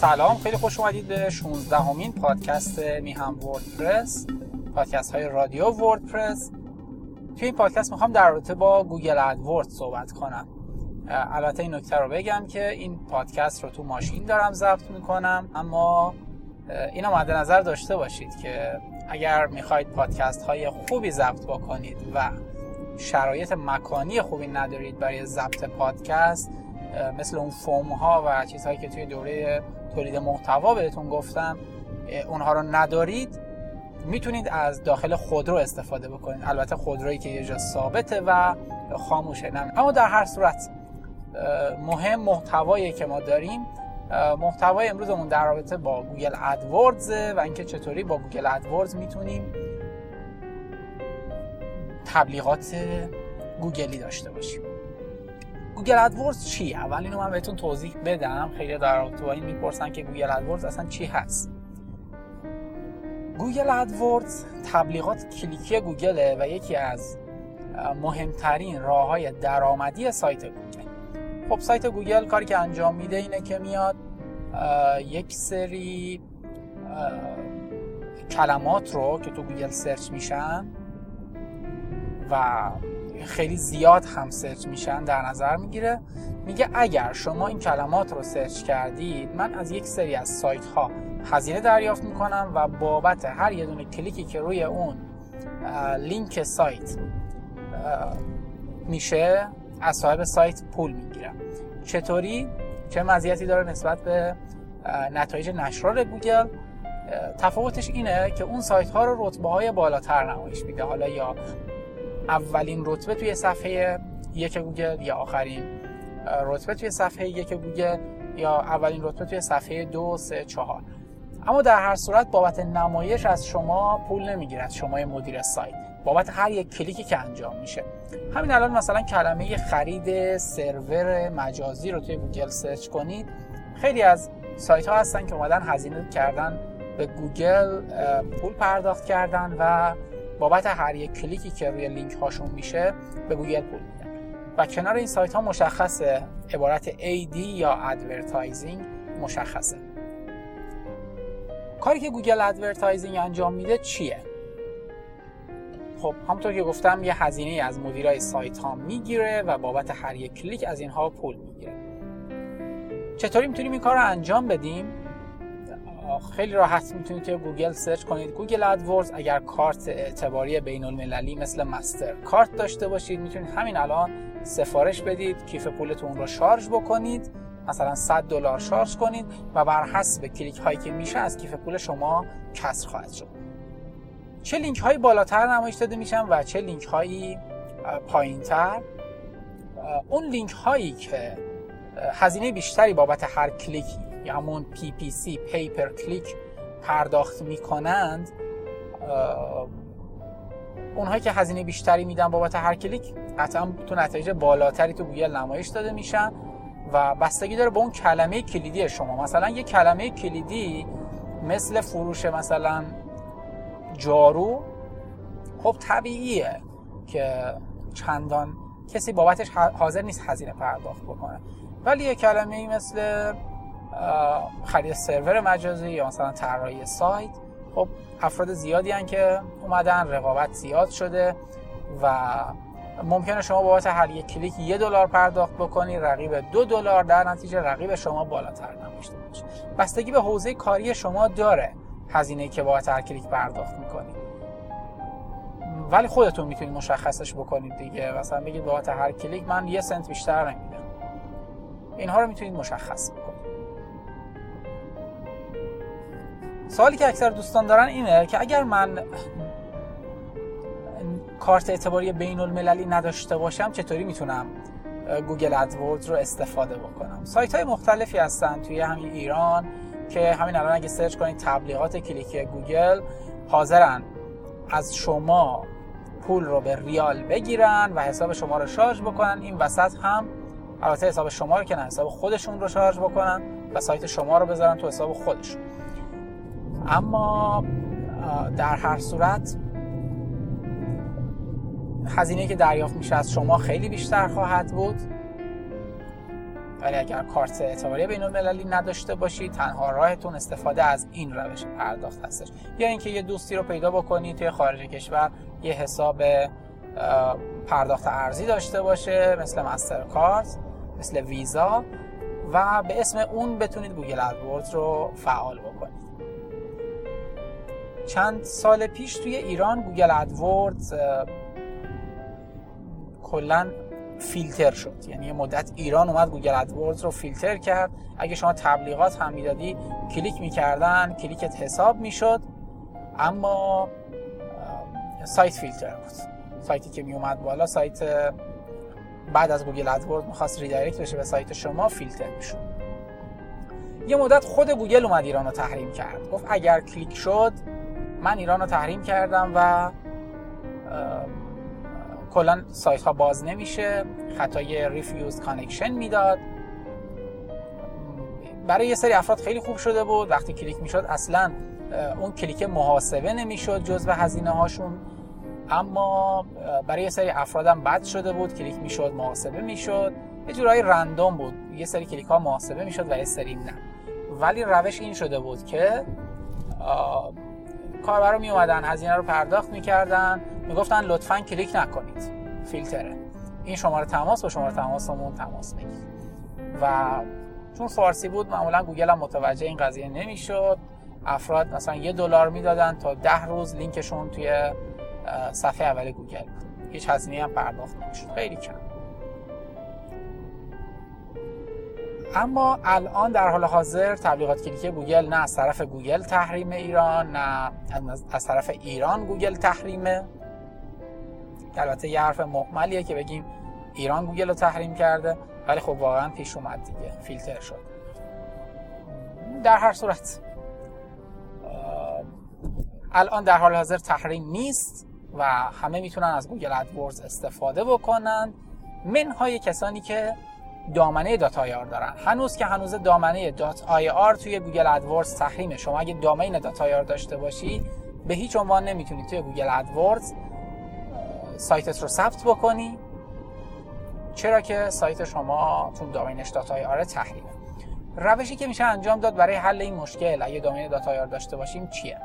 سلام. خیلی خوش اومدید به 16 همین پادکست میهن وردپرس پادکست های رادیو وردپرس. توی این پادکست می‌خوام در رابطه با گوگل ادورد صحبت کنم. البته این نکته رو بگم که این پادکست رو تو ماشین دارم ضبط می‌کنم اما اینو مد نظر داشته باشید که اگر می‌خواید پادکست های خوبی ضبط بکنید و شرایط مکانی خوبی ندارید برای ضبط پادکست مثل اون فوم ها و چیزهایی که توی دوره تولید محتوا بهتون گفتم اونها رو ندارید می‌تونید از داخل خودرو استفاده بکنید. البته خودرویی که یه جا ثابته و خاموشه نه. اما در هر صورت مهم محتوایی که ما داریم محتوای امروزمون در رابطه با گوگل ادوردز و اینکه چطوری با گوگل ادوردز می‌تونیم تبلیغات گوگلی داشته باشیم. گوگل ادورز چی اول اینو من بهتون توضیح بدم. خیلی در رابطه این می‌پرسن که گوگل ادورز اصلا چی هست. گوگل ادورز تبلیغات کلیکی گوگله و یکی از مهمترین راه های درآمدی سایت گوگل. خب سایت گوگل کاری که انجام میده اینه که میاد یک سری کلمات رو که تو گوگل سرچ میشن و خیلی زیاد هم سرچ میشن در نظر می‌گیره. میگه اگر شما این کلمات رو سرچ کردید من از یک سری از سایت ها هزینه دریافت می‌کنم و بابت هر یه دونه کلیکی که روی اون لینک سایت میشه از صاحب سایت پول می‌گیرم. چطوری؟ چه مزیتی داره نسبت به نتایج نچرال گوگل؟ تفاوتش اینه که اون سایت ها رو رتبه های بالاتر نمایش میده. حالا یا اولین رتبه توی صفحه یک گوگل یا آخرین رتبه توی صفحه یک گوگل یا اولین رتبه توی صفحه دو سه چهار. اما در هر صورت بابت نمایش از شما پول نمی‌گیرد شما مدیر سایت. بابت هر یک کلیکی که انجام میشه. همین الان مثلا کلمه خرید سرور مجازی رو توی گوگل سرچ کنید. خیلی از سایت ها هستن که اومدن هزینه کردن به گوگل پول پرداخت کردن و بابت هر یک کلیکی که روی لینک هاشون میشه به گوگل پول میدن. و کنار این سایت ها مشخصه. عبارت AD یا advertising مشخصه. کاری که گوگل advertising انجام میده چیه؟ خب همونطور که گفتم یه هزینه از مدیرای سایت ها می‌گیره و بابت هر یک کلیک از اینها پول می‌گیره. چطوری می‌تونیم این کار رو انجام بدیم؟ خیلی راحت می‌تونید که گوگل search کنید. Google AdWords اگر کارت اعتباری بین المللی مثل مستر کارت داشته باشید می‌تونید همین الان سفارش بدید کیف پولتون رو شارژ بکنید مثلا 100 دلار شارژ کنید و بر حسب کلیک هایی که میشه از کیف پول شما کسر خواهد شد. چه لینک هایی بالاتر نمایش داده میشن و چه لینک هایی پایین تر اون لینک هایی که هزینه بیشتری بابت هر کلیکی یا همون PPC pay per click پرداخت می‌کنند اونهایی که هزینه بیشتری میدن بابت هر کلیک قطعا تو نتایج بالاتری تو گوگل نمایش داده میشن و بستگی داره به اون کلمه کلیدی شما. مثلا یه کلمه کلیدی مثل فروش مثلا جارو خب طبیعیه که چندان کسی بابتش حاضر نیست هزینه پرداخت بکنه. ولی یه کلمه ای مثل خرید سرور مجازی یا مثلا طراحی سایت خب افراد زیادی هن که اومدن رقابت زیاد شده و ممکنه شما بابت هر یک کلیک یه دلار پرداخت بکنی رقیب دو دلار در نتیجه رقیب شما بالاتر نمیشته باشه بستگی به حوزه کاری شما داره هزینه که بابت هر کلیک پرداخت می‌کنید ولی خودتون می‌تونید مشخصش بکنید دیگه. مثلا بگید بابت هر کلیک من یه سنت بیشتر نمیدم. اینها رو می‌تونید مشخص سوالی که اکثر دوستان دارن اینه که اگر من کارت اعتباری بین المللی نداشته باشم چطوری می‌تونم Google AdWord رو استفاده بکنم؟ سایت های مختلفی هستن توی همین ایران که همین الان اگه search کنید تبلیغات کلیکی گوگل حاضرن از شما پول رو به ریال بگیرن و حساب شما رو شارژ بکنن. این وسط هم البته حساب شما رو که نه حساب خودشون رو شارژ بکنن و سایت شما رو بذارن تو حساب خودشون. اما در هر صورت هزینه که دریافت میشه از شما خیلی بیشتر خواهد بود. ولی اگر کارت اعتباری بین المللی نداشته باشید تنها راهتون استفاده از این روش پرداخت هستش. یا اینکه یه دوستی رو پیدا بکنید توی خارج کشور یه حساب پرداخت ارزی داشته باشه مثل مسترکارت مثل ویزا و به اسم اون بتونید Google AdWord رو فعال بکنید. چند سال پیش توی ایران Google AdWord کلا فیلتر شد. یعنی یه مدت ایران اومد Google AdWord رو فیلتر کرد. اگه شما تبلیغات هم می‌دادی کلیک می‌کردن کلیکت حساب می‌شد. اما سایت فیلتر بود. سایتی که میومد بالا سایت بعد از Google AdWord می‌خواست redirect بشه به سایت شما فیلتر می‌شد. یه مدت خود گوگل اومد ایران رو تحریم کرد. گفت اگر کلیک شد من ایران رو تحریم کردم و کلا سایت ها باز نمیشه خطای refuse connection می‌داد. برای یه سری افراد خیلی خوب شده بود. وقتی کلیک می‌شد اصلا اون کلیک محاسبه نمی‌شد جزء هزینه هاشون اما برای یه سری افرادم بد شده بود. کلیک می‌شد محاسبه می‌شد. یه جورایی random بود. یه سری کلیک ها محاسبه می‌شد و یه سری نه. ولی روش این شده بود که کاربرا می اومدن هزینه رو پرداخت می‌کردن. می‌گفتن لطفا کلیک نکنید. فیلتره. این شماره تماس با شماره تماسمون تماس بگیرید. و چون فارسی بود معمولا گوگل هم متوجه این قضیه نمی‌شد. افراد مثلا یه دلار می‌دادن تا ده روز لینکشون توی صفحه اول گوگل بود. هیچ هزینه هم پرداخت نمی‌شد. خیلی کم. اما الان در حال حاضر تبلیغات کلیکی گوگل نه از طرف گوگل تحریم ایران نه از طرف ایران گوگل تحریمه البته یه حرف مهملیه که بگیم ایران گوگل رو تحریم کرده ولی خب واقعا پیش اومد دیگه فیلتر شد. در هر صورت الان در حال حاضر تحریم نیست و همه می‌تونن از Google AdWords استفاده بکنن. منهای کسانی که دامنه dot ir دارن. هنوز که هنوز دامنه dot ir توی Google AdWords تحریمه. شما اگه domain dot ir داشته باشی به هیچ عنوان نمی‌تونی توی Google AdWords سایتت رو ثبت بکنی. چرا که سایت شما چون domain ش dot ir تحریمه. روشی که میشه انجام داد برای حل این مشکل اگه domain dot ir داشته باشیم چیه؟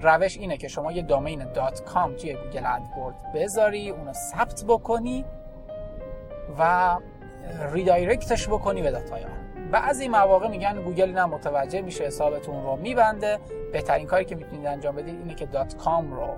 روش اینه که شما یه domain dot com توی Google AdWord بذاری اونو ثبت بکنی و redirect ش بکنی به dot ir بعضی مواقع میگن گوگل اینم متوجه میشه حسابتون رو میبنده. بهترین کاری که می‌تونید انجام بدید اینه که dot com رو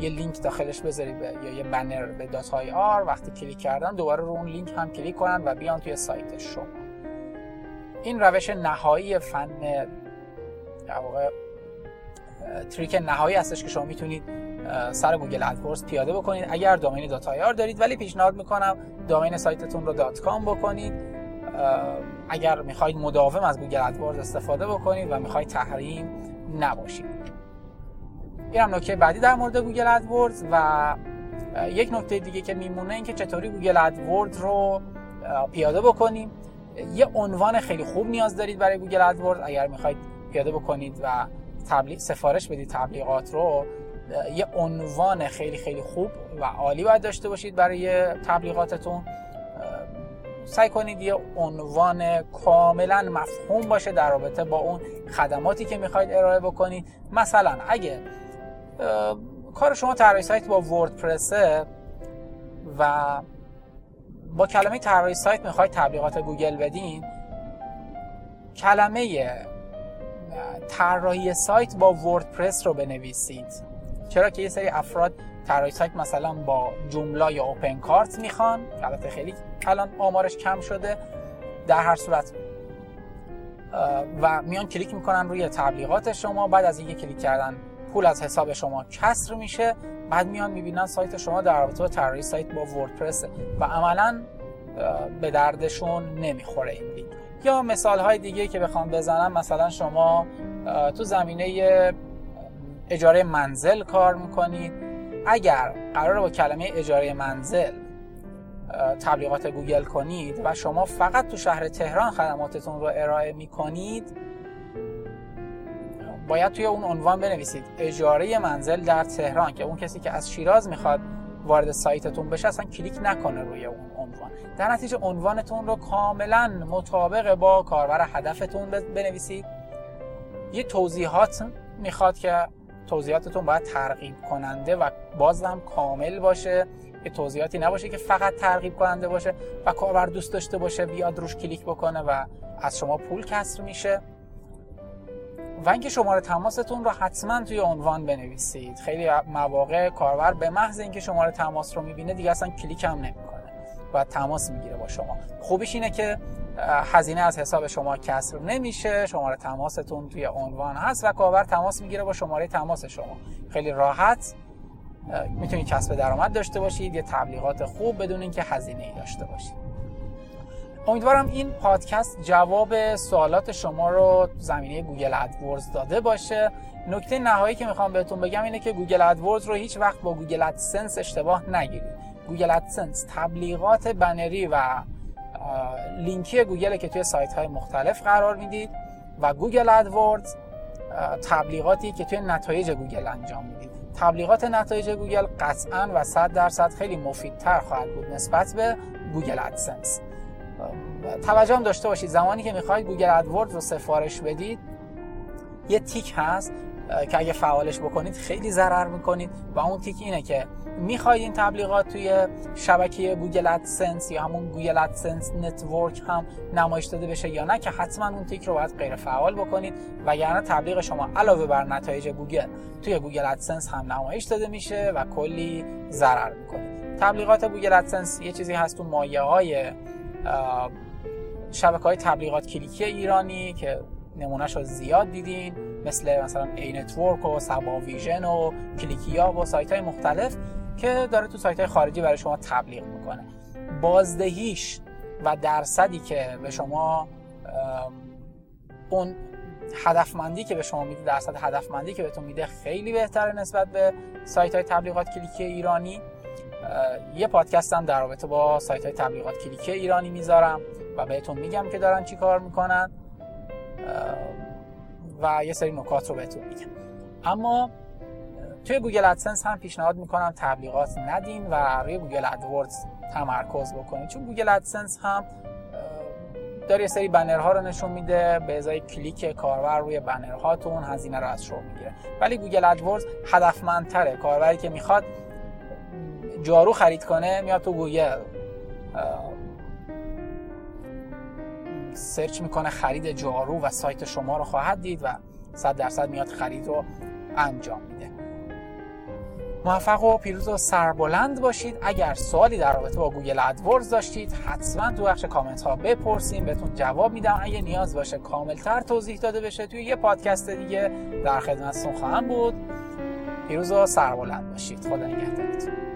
یه لینک داخلش بذارید به یا یه بنر به dot ir وقتی کلیک کردن دوباره رو اون لینک هم کلیک کنن و بیان توی سایت شما. این روش نهایی فن در واقع trick نهایی هستش که شما می‌تونید سر Google AdWords پیاده بکنید. اگر domain dot ir دارید ولی پیشنهاد می‌کنم domain سایتتون رو dot com بکنید. اگر می‌خواید مداوم از Google AdWords استفاده بکنید و می‌خواید تحریم نباشید. این هم نکته بعدی در مورد Google AdWords و یک نکته دیگه که میمونه این که چطوری Google AdWord رو پیاده بکنیم. یه عنوان خیلی خوب نیاز دارید برای Google AdWord اگر می‌خواید پیاده بکنید و تبلیغ سفارش بدید تبلیغات رو یه عنوان خیلی خیلی خوب و عالی باید داشته باشید برای تبلیغاتتون. سعی کنید یه عنوان کاملا مفهوم باشه در رابطه با اون خدماتی که می‌خواید ارائه بکنید. مثلا اگه کار شما طراحی سایت با وردپرسه و با کلمه طراحی سایت می‌خواید تبلیغات گوگل بدین کلمه طراحی سایت با وردپرس رو بنویسید. چرا که یه سری افراد طراحی سایت مثلا با جوملا یا اوپن کارت می‌خوان. البته خیلی الان آمارش کم شده در هر صورت. و میان کلیک می‌کنن روی تبلیغات شما. بعد از اینکه کلیک کردن پول از حساب شما کسر میشه. بعد میان می‌بینن سایت شما در رابطه با طراحی سایت با وردپرس و عملا به دردشون نمی‌خوره این لینک. یا مثال های دیگه که بخوام بزنم مثلا شما تو زمینه اجاره منزل کار می‌کنید اگر قرار با کلمه اجاره منزل تبلیغات گوگل کنید و شما فقط تو شهر تهران خدماتتون رو ارائه می‌کنید باید توی اون عنوان بنویسید اجاره منزل در تهران که اون کسی که از شیراز می‌خواد وارد سایتتون بشه اصلا کلیک نکنه روی اون عنوان. در نتیجه عنوانتون رو کاملا مطابق با کاربر هدفتون بنویسید. یه توضیحات می‌خواد که توضیحاتتون باید ترغیب کننده و بازم کامل باشه. یه توضیحاتی نباشه که فقط ترغیب کننده باشه و کاربر دوست داشته باشه بیاد روش کلیک بکنه و از شما پول کسر میشه. و اینکه شماره تماستون رو حتما توی عنوان بنویسید. خیلی مواقع کاربر به محض اینکه شماره تماس رو می‌بینه دیگه اصلا کلیک هم نمی‌کنه و تماس می‌گیره با شما. خوبیش اینه که هزینه از حساب شما کسر نمیشه شماره تماستون توی عنوان هست و کاربر تماس می‌گیره با شماره تماس شما. خیلی راحت می‌تونید کسب درآمد داشته باشید یه تبلیغات خوب بدون اینکه هزینه ای داشته باشید. امیدوارم این پادکست جواب سوالات شما رو زمینه گوگل ادورز داده باشه. نکته نهایی که می‌خوام بهتون بگم اینه که گوگل ادورز رو هیچ وقت با گوگل ادسنس اشتباه نگیرید. گوگل ادسنس تبلیغات بنری و لینکی گوگل که توی سایت های مختلف قرار می‌دید و گوگل ادورز تبلیغاتی که توی نتایج گوگل انجام می‌دید. تبلیغات نتایج گوگل قطعا و 100 درصد خیلی مفیدتر خواهد بود نسبت به گوگل ادسنس توجه هم داشته باشید زمانی که می‌خواید گوگل ادورد رو سفارش بدید یه تیک هست. که اگه فعالش بکنید خیلی ضرر می‌کنید. و اون تیک اینه که می‌خواید این تبلیغات توی شبکه گوگل ادسنس یا همون گوگل ادسنس network هم نمایش داده بشه یا نه که حتما اون تیک رو باید غیر فعال بکنید. وگرنه تبلیغ شما علاوه بر نتایج گوگل توی گوگل ادسنس هم نمایش داده میشه و کلی ضرر می‌کنید تبلیغات گوگل ادسنس یه چیزی هست تو مایه های شبکه های تبلیغات کلیکی ایرانی که نمونهش رو زیاد دیدین مثل مثلا ای نتورک و سبا ویژن و کلیکیا و سایت های مختلف که داره تو سایت های خارجی برای شما تبلیغ می‌کنه. بازدهیش و درصدی که به شما اون هدفمندی که به شما میده درصد هدفمندی که بهتون میده خیلی بهتره نسبت به سایت های تبلیغات کلیکی ایرانی. یه پادکست هم در رابطه با سایت های تبلیغات کلیکی ایرانی می‌ذارم و بهتون میگم که دارن چی کار می‌کنن. و یه سری نکات رو بهتون میگم. اما توی گوگل ادسنس هم پیشنهاد می‌کنم تبلیغات ندین و روی گوگل ادوردز تمرکز بکنید چون گوگل ادسنس هم داره یه سری بنرها رو نشون میده به ازای کلیک کاربر روی بنرهاتون هزینه رو از شما می‌گیره. ولی گوگل ادوردز هدفمندتره. کاربری که می‌خواد جارو خرید کنه میاد تو گوگل. سرچ می‌کنه خرید جارو و سایت شما رو خواهد دید و 100 درصد میاد خرید رو انجام میده. موفق و پیروز و سربلند باشید. اگر سوالی در رابطه با گوگل ادورز داشتید حتما تو بخش کامنت ها بپرسین. بهتون جواب میدم. اگه نیاز باشه کاملتر توضیح داده بشه توی یه پادکست دیگه در خدمتتون خواهم بود. پیروز و سربلند باشید. خدا نگهدارتون.